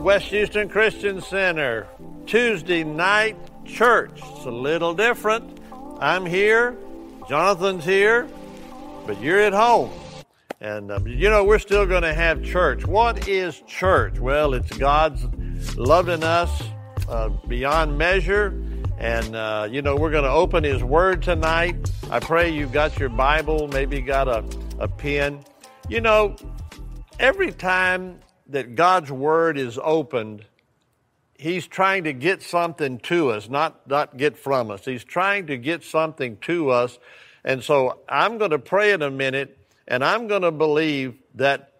West Houston Christian Center. Tuesday night church. It's a little different. I'm here, Jonathan's here, but you're at home. And um, you know, we're still going to have church. What is church? Well, it's God's loving us uh, beyond measure. And, uh, you know, we're going to open His Word tonight. I pray you've got your Bible, maybe got a, a pen. You know, every time that God's Word is opened, He's trying to get something to us, not, not get from us. He's trying to get something to us. And so I'm going to pray in a minute, and I'm going to believe that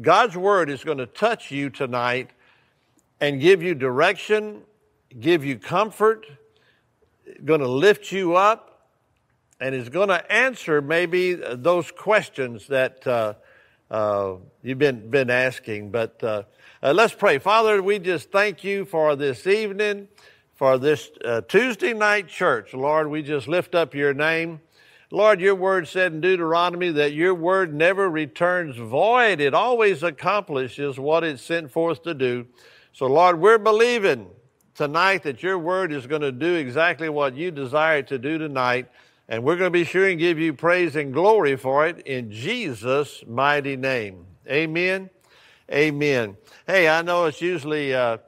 God's Word is going to touch you tonight and give you direction, give you comfort, going to lift you up, and is going to answer maybe those questions that uh, uh, you've been, been asking. But uh, uh, let's pray. Father, we just thank you for this evening, for this uh, Tuesday night church. Lord, we just lift up your name. Lord, your word said in Deuteronomy that your word never returns void. It always accomplishes what it's sent forth to do. So, Lord, we're believing tonight that your word is going to do exactly what you desire to do tonight. And we're going to be sure and give you praise and glory for it in Jesus' mighty name. Amen. Amen. Hey, I know it's usually uh,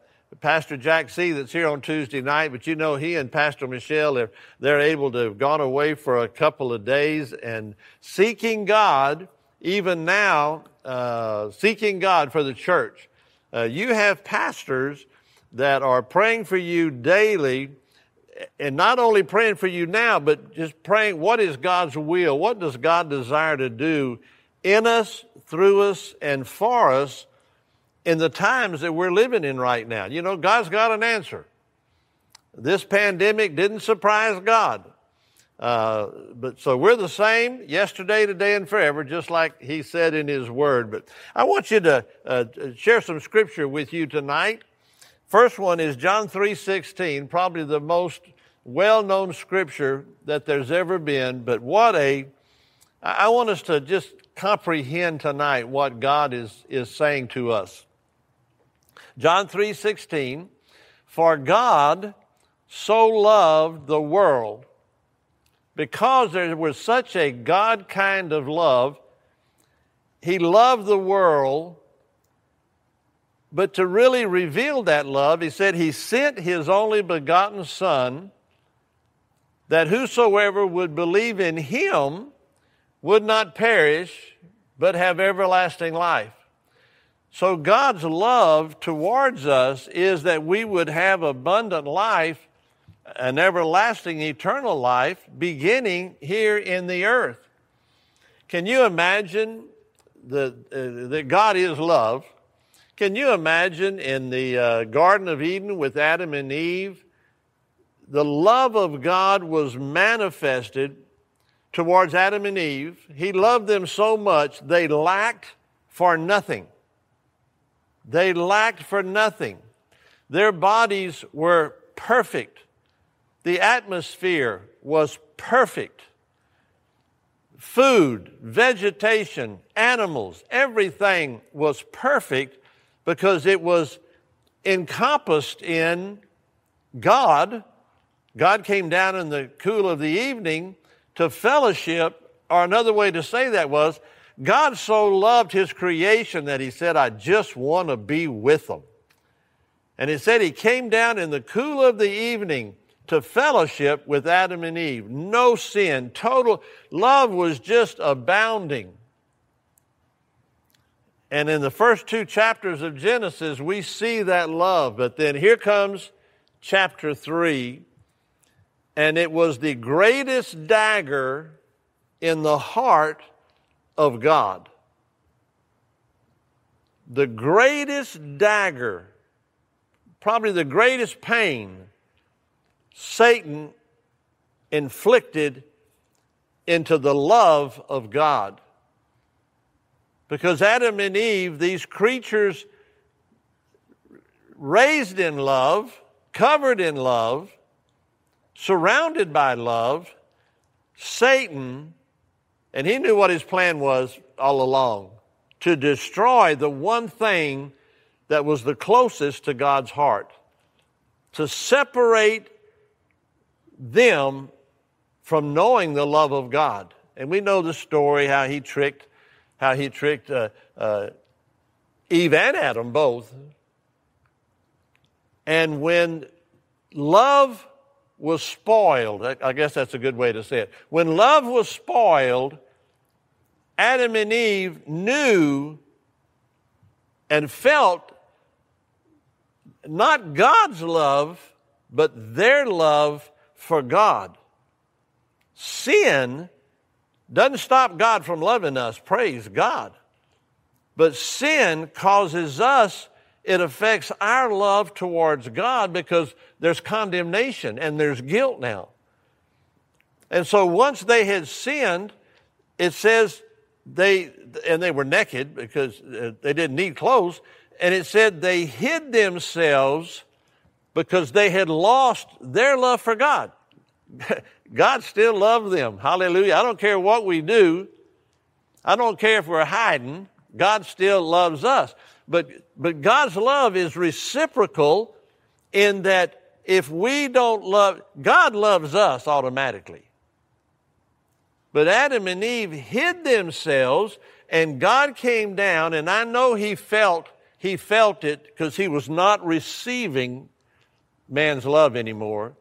Pastor Jack C. that's here on Tuesday night, but you know he and Pastor Michelle, they're, they're able to have gone away for a couple of days and seeking God, even now, uh, seeking God for the church. Uh, you have pastors that are praying for you daily and not only praying for you now, but just praying what is God's will? What does God desire to do in us, through us, and for us in the times that we're living in right now? You know, God's got an answer. This pandemic didn't surprise God. Uh, but so we're the same yesterday, today, and forever, just like He said in His Word. But I want you to uh, share some scripture with you tonight. First one is John 3:16, probably the most well-known scripture that there's ever been, but what a I want us to just comprehend tonight what God is, is saying to us. John 3:16, for God so loved the world because there was such a God kind of love, he loved the world but to really reveal that love, he said, He sent His only begotten Son, that whosoever would believe in Him would not perish, but have everlasting life. So God's love towards us is that we would have abundant life, an everlasting eternal life, beginning here in the earth. Can you imagine that, uh, that God is love? Can you imagine in the uh, Garden of Eden with Adam and Eve? The love of God was manifested towards Adam and Eve. He loved them so much they lacked for nothing. They lacked for nothing. Their bodies were perfect. The atmosphere was perfect. Food, vegetation, animals, everything was perfect because it was encompassed in God. God came down in the cool of the evening to fellowship, or another way to say that was, God so loved His creation that He said, I just want to be with them. And it said He came down in the cool of the evening to fellowship with Adam and Eve. No sin, total love was just abounding. And in the first two chapters of Genesis, we see that love. But then here comes chapter 3, and it was the greatest dagger in the heart of God. The greatest dagger, probably the greatest pain Satan inflicted into the love of God. Because Adam and Eve, these creatures raised in love, covered in love, surrounded by love, Satan, and he knew what his plan was all along to destroy the one thing that was the closest to God's heart to separate them from knowing the love of God. And we know the story how he tricked, how he tricked uh, uh, Eve and Adam both. And when love was spoiled, I guess that's a good way to say it. When love was spoiled, Adam and Eve knew and felt not God's love, but their love for God. Sin doesn't stop God from loving us, praise God. But sin causes us, it affects our love towards God because there's condemnation and there's guilt now. And so once they had sinned, it says they, and they were naked because uh, they didn't need clothes, and it said they hid themselves because they had lost their love for God. God still loved them. Hallelujah. I don't care what we do. I don't care if we're hiding. God still loves us. But, but God's love is reciprocal in that if we don't love, God loves us automatically. But Adam and Eve hid themselves and God came down and I know he felt, he felt it because he was not receiving man's love anymore.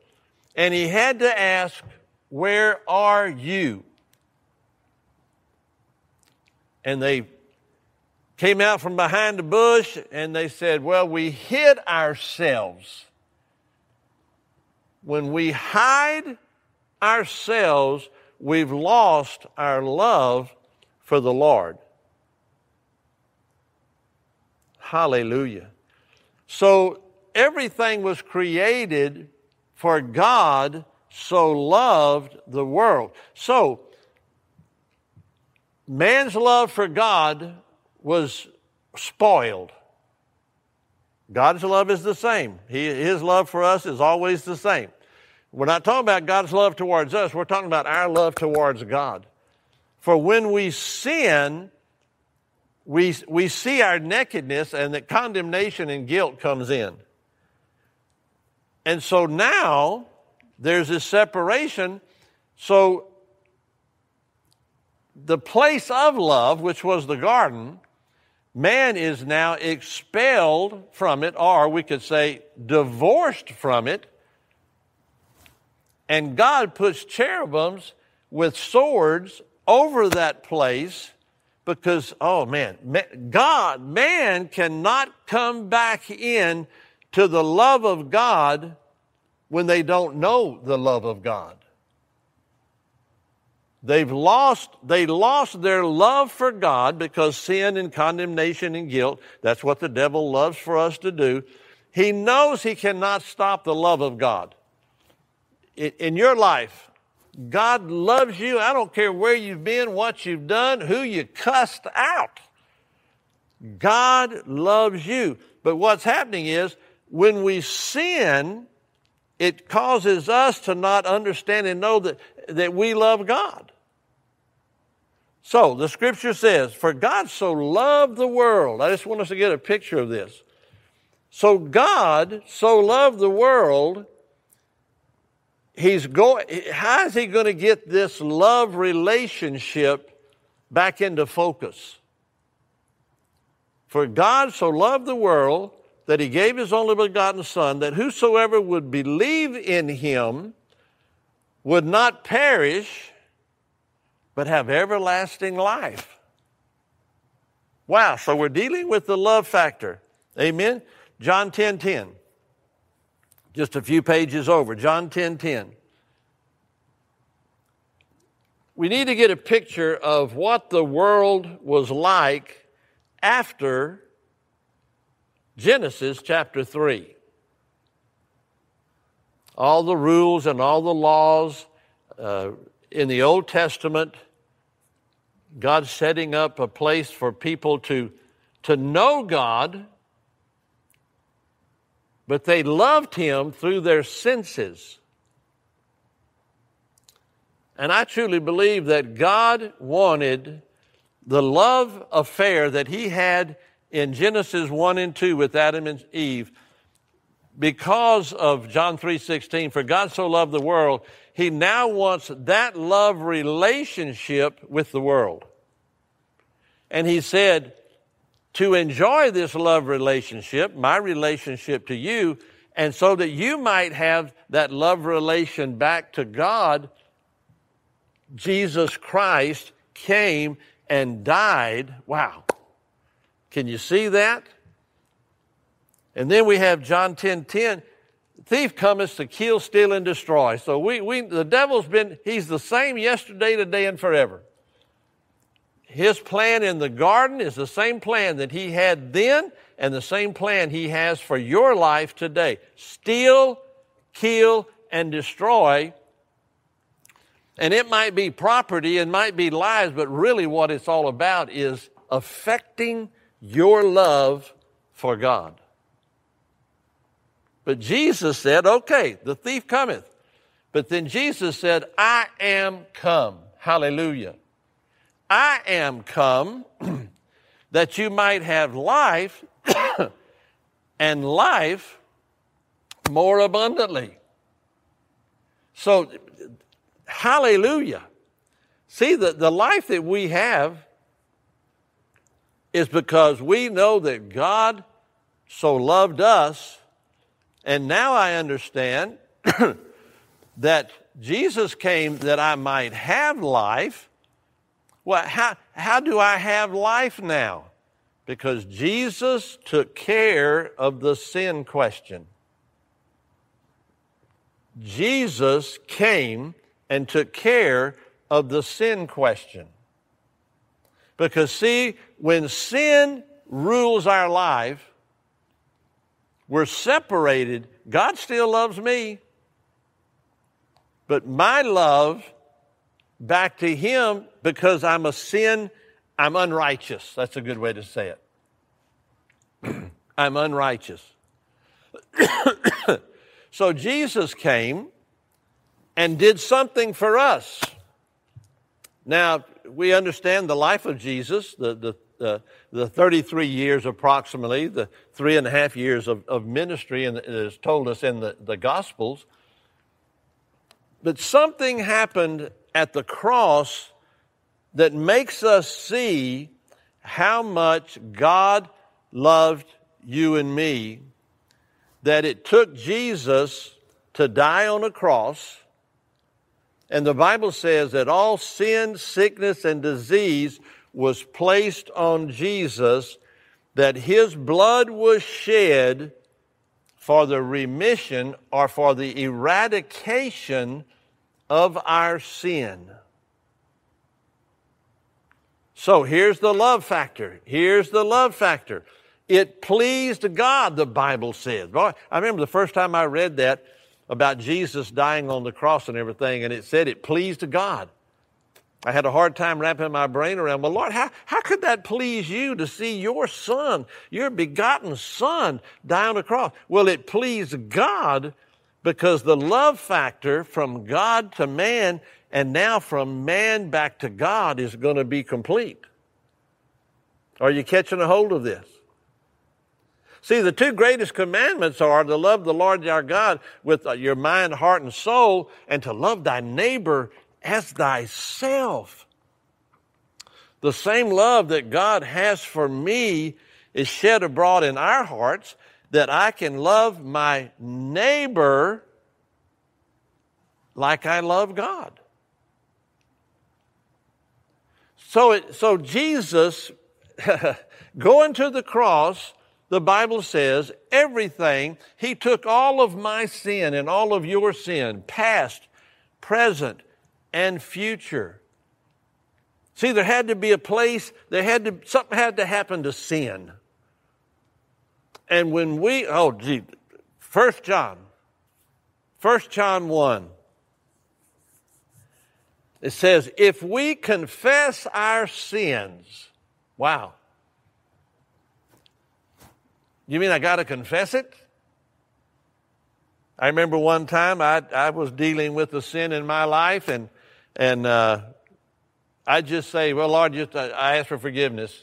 And he had to ask, where are you? And they came out from behind the bush and they said, Well, we hid ourselves. When we hide ourselves, we've lost our love for the Lord. Hallelujah. So everything was created for God so loved the world. So, man's love for God was spoiled. God's love is the same. He, his love for us is always the same. We're not talking about God's love towards us, we're talking about our love towards God. For when we sin, we, we see our nakedness and that condemnation and guilt comes in. And so now there's this separation. So the place of love, which was the garden, man is now expelled from it, or we could say divorced from it. And God puts cherubims with swords over that place because, oh man, God, man cannot come back in to the love of God when they don't know the love of God. They've lost, they lost their love for God because sin and condemnation and guilt, that's what the devil loves for us to do. He knows he cannot stop the love of God. In your life, God loves you. I don't care where you've been, what you've done, who you cussed out. God loves you. But what's happening is when we sin, it causes us to not understand and know that, that we love God. So the scripture says, For God so loved the world. I just want us to get a picture of this. So God so loved the world, he's going, how is he going to get this love relationship back into focus? For God so loved the world that he gave his only begotten Son, that whosoever would believe in him would not perish, but have everlasting life. Wow, so we're dealing with the love factor. Amen? John 10 10. Just a few pages over. John 10 10. We need to get a picture of what the world was like after Genesis chapter 3. All the rules and all the laws uh, in the Old Testament, God setting up a place for people to, to know God, but they loved Him through their senses. And I truly believe that God wanted the love affair that He had in Genesis 1 and 2 with Adam and Eve, because of John 3:16, for God so loved the world, he now wants that love relationship with the world. And he said, to enjoy this love relationship, my relationship to you, and so that you might have that love relation back to God, Jesus Christ came and died. Wow. Can you see that? And then we have John 10 10. Thief cometh to kill, steal, and destroy. So we, we the devil's been, he's the same yesterday, today, and forever. His plan in the garden is the same plan that he had then and the same plan he has for your life today. Steal, kill, and destroy. And it might be property, it might be lives, but really what it's all about is affecting your love for God. But Jesus said, okay, the thief cometh. But then Jesus said, I am come. Hallelujah. I am come that you might have life and life more abundantly. So, hallelujah. See, the, the life that we have is because we know that God so loved us and now I understand that Jesus came that I might have life. Well, how, how do I have life now? Because Jesus took care of the sin question. Jesus came and took care of the sin question. Because, see, when sin rules our life, we're separated. God still loves me. But my love back to Him, because I'm a sin, I'm unrighteous. That's a good way to say it. I'm unrighteous. so Jesus came and did something for us. Now, we understand the life of Jesus, the, the uh, the 33 years approximately, the three and a half years of, of ministry, and is told us in the, the Gospels. But something happened at the cross that makes us see how much God loved you and me, that it took Jesus to die on a cross. And the Bible says that all sin, sickness, and disease was placed on Jesus, that his blood was shed for the remission or for the eradication of our sin. So here's the love factor. Here's the love factor. It pleased God, the Bible says. Boy, I remember the first time I read that about Jesus dying on the cross and everything, and it said it pleased God. I had a hard time wrapping my brain around, well, Lord, how, how could that please you to see your son, your begotten son, die on the cross? Well, it pleased God because the love factor from God to man and now from man back to God is going to be complete. Are you catching a hold of this? See, the two greatest commandments are to love the Lord our God with uh, your mind, heart, and soul, and to love thy neighbor as thyself. The same love that God has for me is shed abroad in our hearts that I can love my neighbor like I love God. So, it, so Jesus going to the cross, the Bible says everything, He took all of my sin and all of your sin, past, present, and future. See, there had to be a place, there had to, something had to happen to sin. And when we, oh gee, First John, First John 1, it says, if we confess our sins, wow. You mean I got to confess it? I remember one time I, I was dealing with a sin in my life and and uh, I just say, well, Lord, just uh, I ask for forgiveness.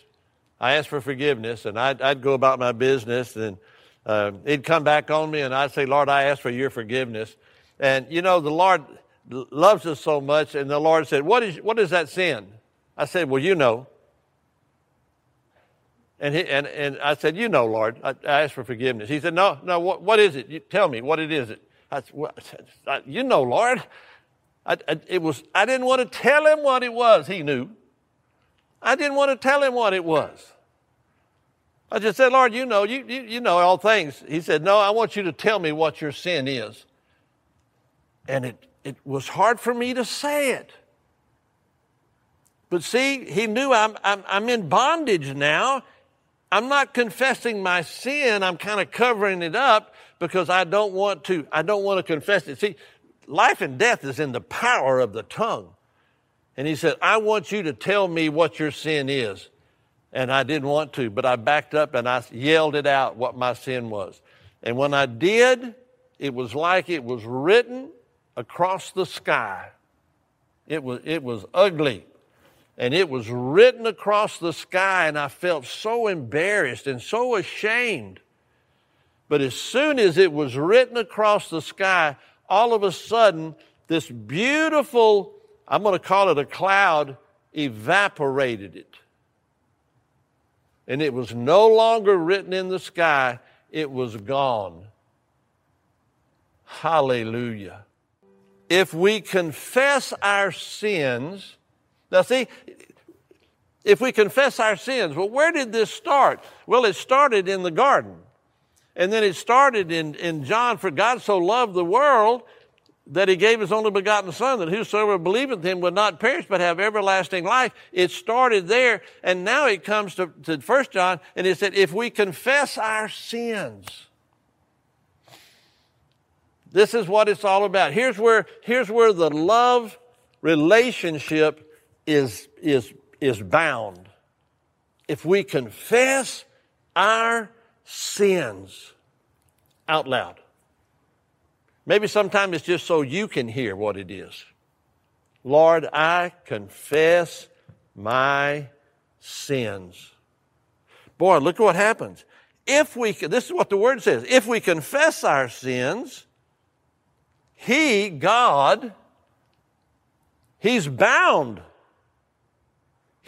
I asked for forgiveness, and I'd, I'd go about my business, and uh, he'd come back on me, and I'd say, Lord, I ask for your forgiveness. And you know, the Lord loves us so much, and the Lord said, What is, what is that sin? I said, Well, you know. And, he, and, and I said, You know, Lord. I, I asked for forgiveness. He said, No, no, what, what is it? You, tell me, what it is it? I said, well, I, You know, Lord. I, I, it was, I didn't want to tell him what it was. He knew. I didn't want to tell him what it was. I just said, Lord, you know, you, you, you know all things. He said, No, I want you to tell me what your sin is. And it, it was hard for me to say it. But see, he knew I'm, I'm, I'm in bondage now. I'm not confessing my sin. I'm kind of covering it up because I don't want to, I don't want to confess it. See, life and death is in the power of the tongue. And he said, I want you to tell me what your sin is. And I didn't want to, but I backed up and I yelled it out what my sin was. And when I did, it was like it was written across the sky. It was, it was ugly. And it was written across the sky, and I felt so embarrassed and so ashamed. But as soon as it was written across the sky, all of a sudden, this beautiful I'm going to call it a cloud, evaporated it. And it was no longer written in the sky, it was gone. Hallelujah. If we confess our sins, now see, if we confess our sins, well, where did this start? Well, it started in the garden. And then it started in, in John, for God so loved the world that he gave his only begotten son that whosoever believeth him would not perish but have everlasting life it started there and now it comes to, to 1 john and it said if we confess our sins this is what it's all about here's where here's where the love relationship is is is bound if we confess our sins out loud Maybe sometimes it's just so you can hear what it is. Lord, I confess my sins. Boy, look at what happens. If we, this is what the word says, if we confess our sins, He, God, He's bound.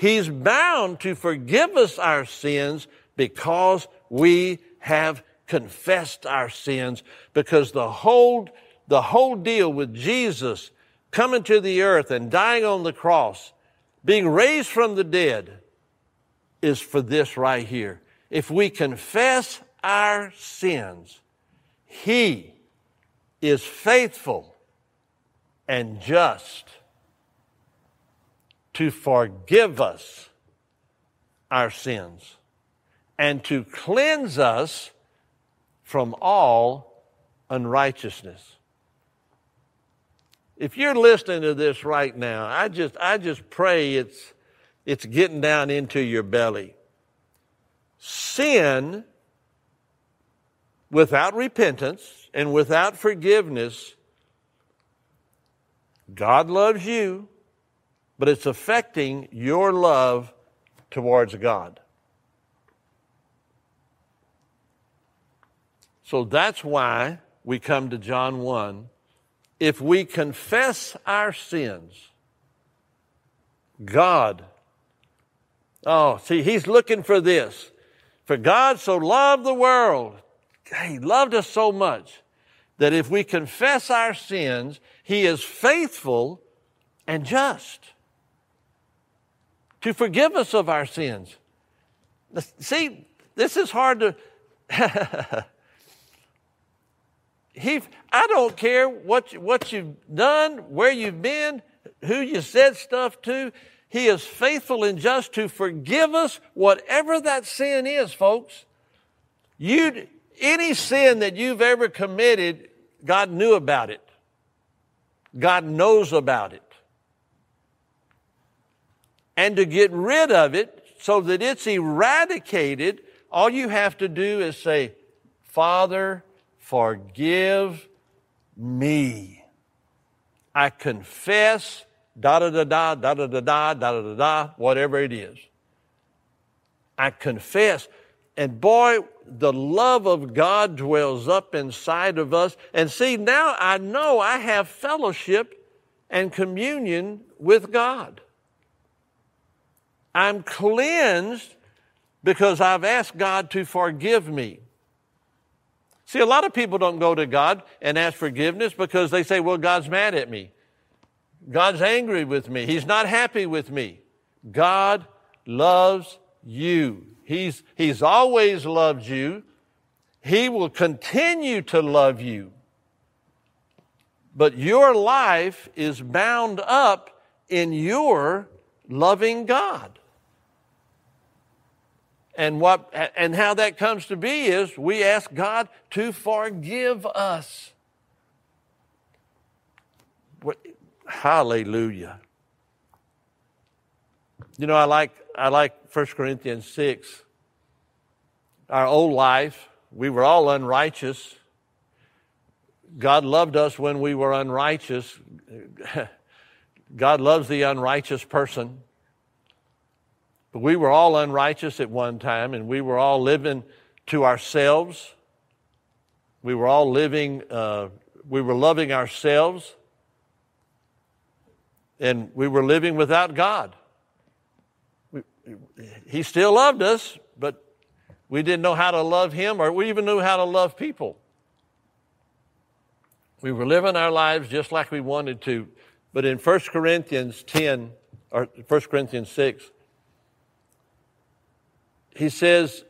He's bound to forgive us our sins because we have confessed our sins because the whole, the whole deal with Jesus coming to the earth and dying on the cross, being raised from the dead, is for this right here. If we confess our sins, He is faithful and just to forgive us our sins and to cleanse us from all unrighteousness. If you're listening to this right now, I just, I just pray it's, it's getting down into your belly. Sin without repentance and without forgiveness, God loves you, but it's affecting your love towards God. So that's why we come to John 1. If we confess our sins, God, oh, see, He's looking for this. For God so loved the world, He loved us so much that if we confess our sins, He is faithful and just to forgive us of our sins. See, this is hard to. he, I don't care what, you, what you've done, where you've been, who you said stuff to. He is faithful and just to forgive us whatever that sin is, folks. You, any sin that you've ever committed, God knew about it. God knows about it. And to get rid of it so that it's eradicated, all you have to do is say, Father, forgive me. I confess, da da da da, da da da da, da da da whatever it is. I confess. And boy, the love of God dwells up inside of us. And see, now I know I have fellowship and communion with God. I'm cleansed because I've asked God to forgive me. See, a lot of people don't go to God and ask forgiveness because they say, well, God's mad at me. God's angry with me. He's not happy with me. God loves you. He's, he's always loved you. He will continue to love you. But your life is bound up in your loving God. And what and how that comes to be is we ask God to forgive us. Hallelujah. You know, I like I like 1 Corinthians 6. Our old life, we were all unrighteous. God loved us when we were unrighteous. God loves the unrighteous person. But we were all unrighteous at one time, and we were all living to ourselves. We were all living, uh, we were loving ourselves, and we were living without God. We, he still loved us, but we didn't know how to love Him, or we even knew how to love people. We were living our lives just like we wanted to. But in 1 Corinthians 10, or 1 Corinthians 6, he says,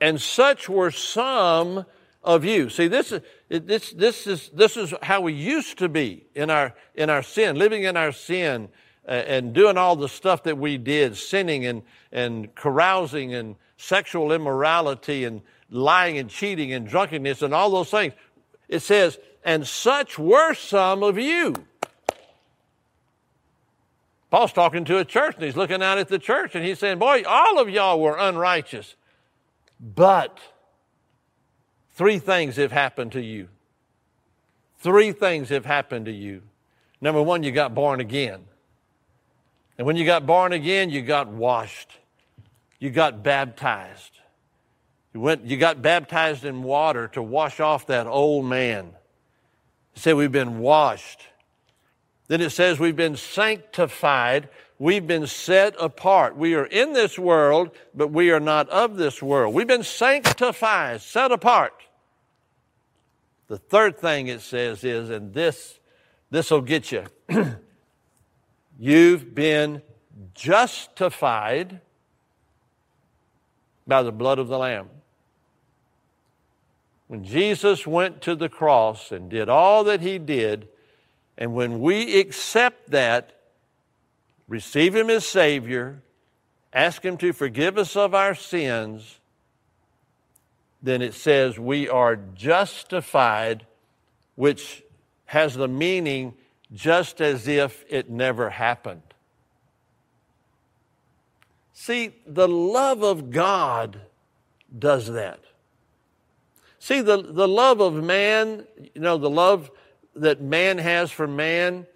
and such were some of you. See, this is, this, this is, this is how we used to be in our, in our sin, living in our sin uh, and doing all the stuff that we did, sinning and, and carousing and sexual immorality and lying and cheating and drunkenness and all those things. It says, and such were some of you. Paul's talking to a church and he's looking out at the church and he's saying, Boy, all of y'all were unrighteous. But three things have happened to you. Three things have happened to you. Number one, you got born again. And when you got born again, you got washed. You got baptized. You went, you got baptized in water to wash off that old man. He said, We've been washed. Then it says we've been sanctified. We've been set apart. We are in this world, but we are not of this world. We've been sanctified, set apart. The third thing it says is, and this, this will get you. You've been justified by the blood of the Lamb. When Jesus went to the cross and did all that he did, and when we accept that, receive Him as Savior, ask Him to forgive us of our sins, then it says we are justified, which has the meaning just as if it never happened. See, the love of God does that. See, the, the love of man, you know, the love that man has for man,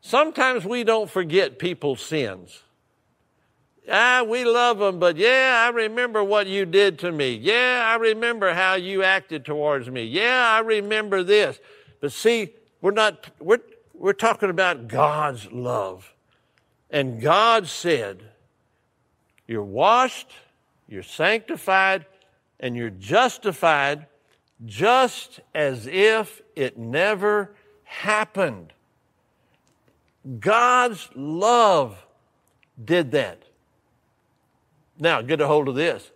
sometimes we don't forget people's sins. Ah, we love them, but yeah, I remember what you did to me. Yeah, I remember how you acted towards me. Yeah, I remember this. But see, we're not, we're, we're talking about God's love. And God said, You're washed, you're sanctified, and you're justified just as if it never happened. God's love did that. Now, get a hold of this.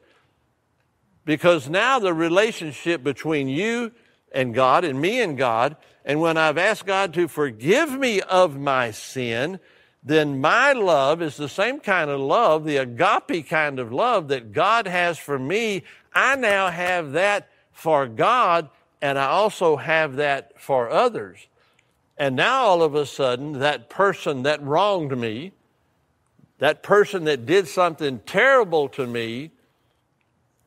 Because now the relationship between you and God and me and God, and when I've asked God to forgive me of my sin, then my love is the same kind of love, the agape kind of love that God has for me. I now have that for God, and I also have that for others. And now all of a sudden, that person that wronged me, that person that did something terrible to me,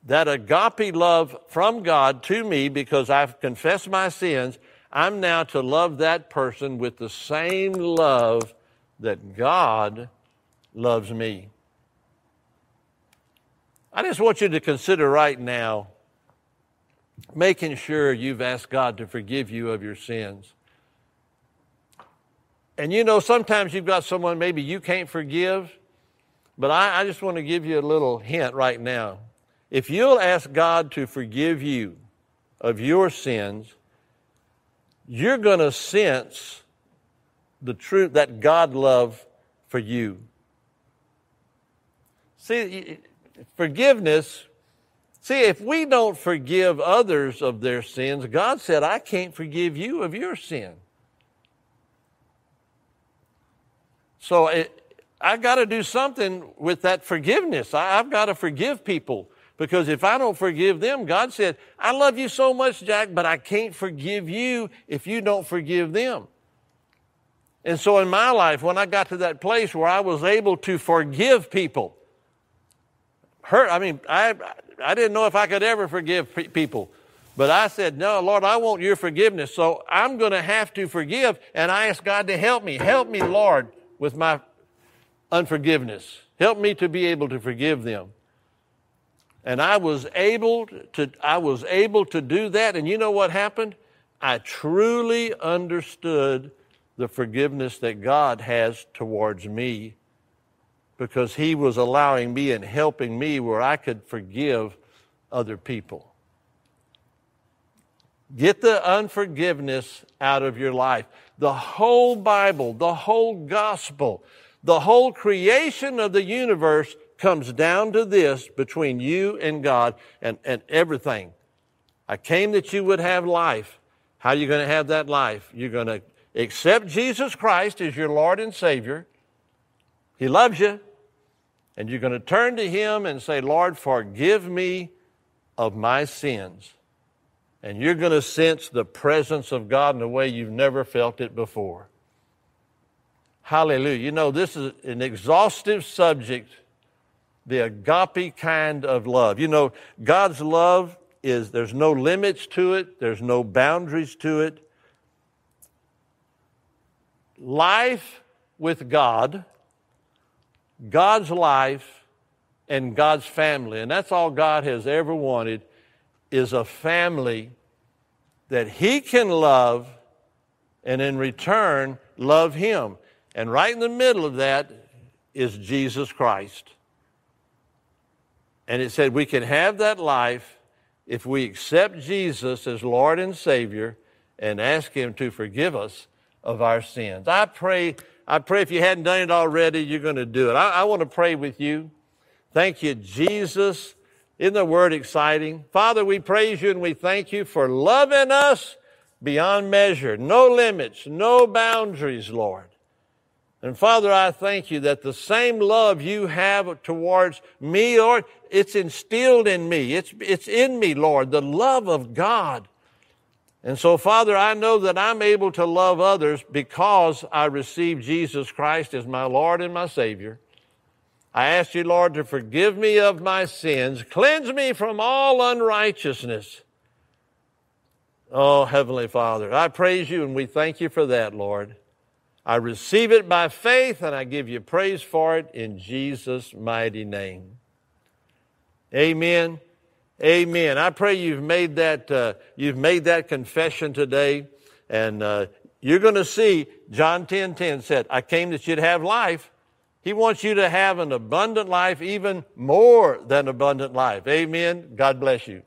that agape love from God to me because I've confessed my sins, I'm now to love that person with the same love that God loves me. I just want you to consider right now making sure you've asked God to forgive you of your sins. And you know, sometimes you've got someone maybe you can't forgive, but I, I just want to give you a little hint right now. If you'll ask God to forgive you of your sins, you're going to sense the truth that God love for you. See, forgiveness, see, if we don't forgive others of their sins, God said, I can't forgive you of your sin. So it, I got to do something with that forgiveness. I, I've got to forgive people because if I don't forgive them, God said, I love you so much, Jack, but I can't forgive you if you don't forgive them. And so in my life, when I got to that place where I was able to forgive people, hurt, I mean, I, I didn't know if I could ever forgive people. But I said, no, Lord, I want your forgiveness. So I'm going to have to forgive. And I asked God to help me. Help me, Lord, with my unforgiveness. Help me to be able to forgive them. And I was able to, I was able to do that. And you know what happened? I truly understood the forgiveness that God has towards me because He was allowing me and helping me where I could forgive other people. Get the unforgiveness out of your life. The whole Bible, the whole gospel, the whole creation of the universe comes down to this between you and God and, and everything. I came that you would have life. How are you going to have that life? You're going to accept Jesus Christ as your Lord and Savior. He loves you. And you're going to turn to Him and say, Lord, forgive me of my sins. And you're going to sense the presence of God in a way you've never felt it before. Hallelujah. You know, this is an exhaustive subject, the agape kind of love. You know, God's love is, there's no limits to it, there's no boundaries to it life with God, God's life, and God's family. And that's all God has ever wanted is a family that He can love and in return love Him. And right in the middle of that is Jesus Christ. And it said we can have that life if we accept Jesus as Lord and Savior and ask Him to forgive us of our sins. I pray, I pray if you hadn't done it already, you're going to do it. I, I want to pray with you. Thank you, Jesus. Isn't the word exciting? Father, we praise you and we thank you for loving us beyond measure. No limits, no boundaries, Lord. And Father, I thank you that the same love you have towards me, Lord, it's instilled in me. It's, it's in me, Lord, the love of God. And so, Father, I know that I'm able to love others because I received Jesus Christ as my Lord and my Savior. I ask you, Lord, to forgive me of my sins, cleanse me from all unrighteousness. Oh, Heavenly Father, I praise you and we thank you for that, Lord. I receive it by faith and I give you praise for it in Jesus' mighty name. Amen. Amen. I pray you've made that, uh, you've made that confession today. And uh, you're going to see, John 10 10 said, I came that you'd have life. He wants you to have an abundant life, even more than abundant life. Amen. God bless you.